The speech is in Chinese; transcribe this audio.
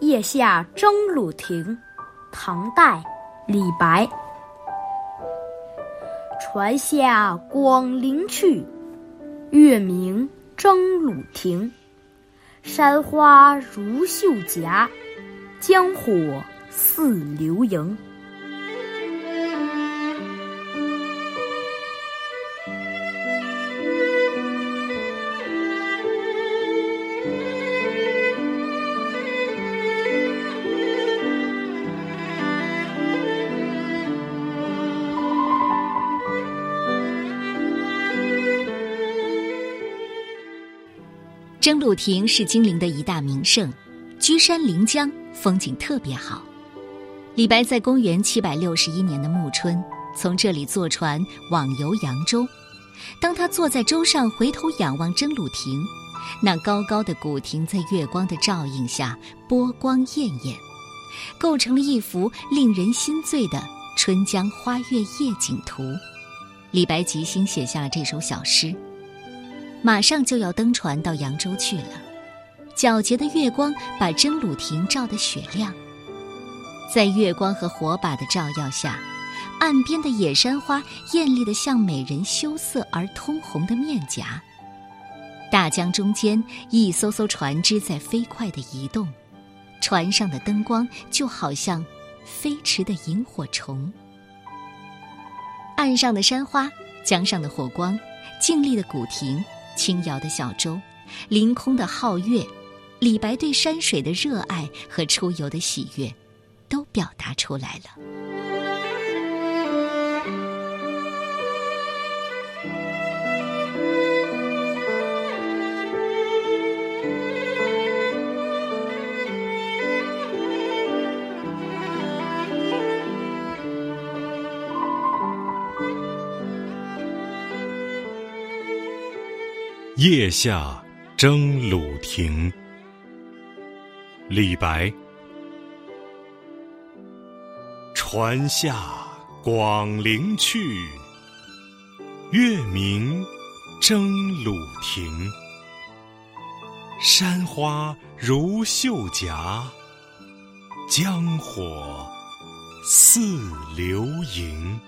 夜下征虏亭，唐代，李白。船下广陵去，月明征虏亭。山花如绣颊，江火似流萤。征虏亭是金陵的一大名胜，居山临江，风景特别好。李白在公元七百六十一年的暮春，从这里坐船往游扬州。当他坐在舟上，回头仰望征虏亭，那高高的古亭在月光的照映下波光艳艳，构成了一幅令人心醉的春江花月夜景图。李白即兴写下了这首小诗。马上就要登船到扬州去了，皎洁的月光把真鲁亭照得雪亮。在月光和火把的照耀下，岸边的野山花艳丽的像美人羞涩而通红的面颊。大江中间，一艘艘船只在飞快地移动，船上的灯光就好像飞驰的萤火虫。岸上的山花，江上的火光，静立的古亭。轻摇的小舟，凌空的皓月，李白对山水的热爱和出游的喜悦，都表达出来了。夜下征虏亭，李白。船下广陵去，月明征虏亭。山花如绣颊，江火似流萤。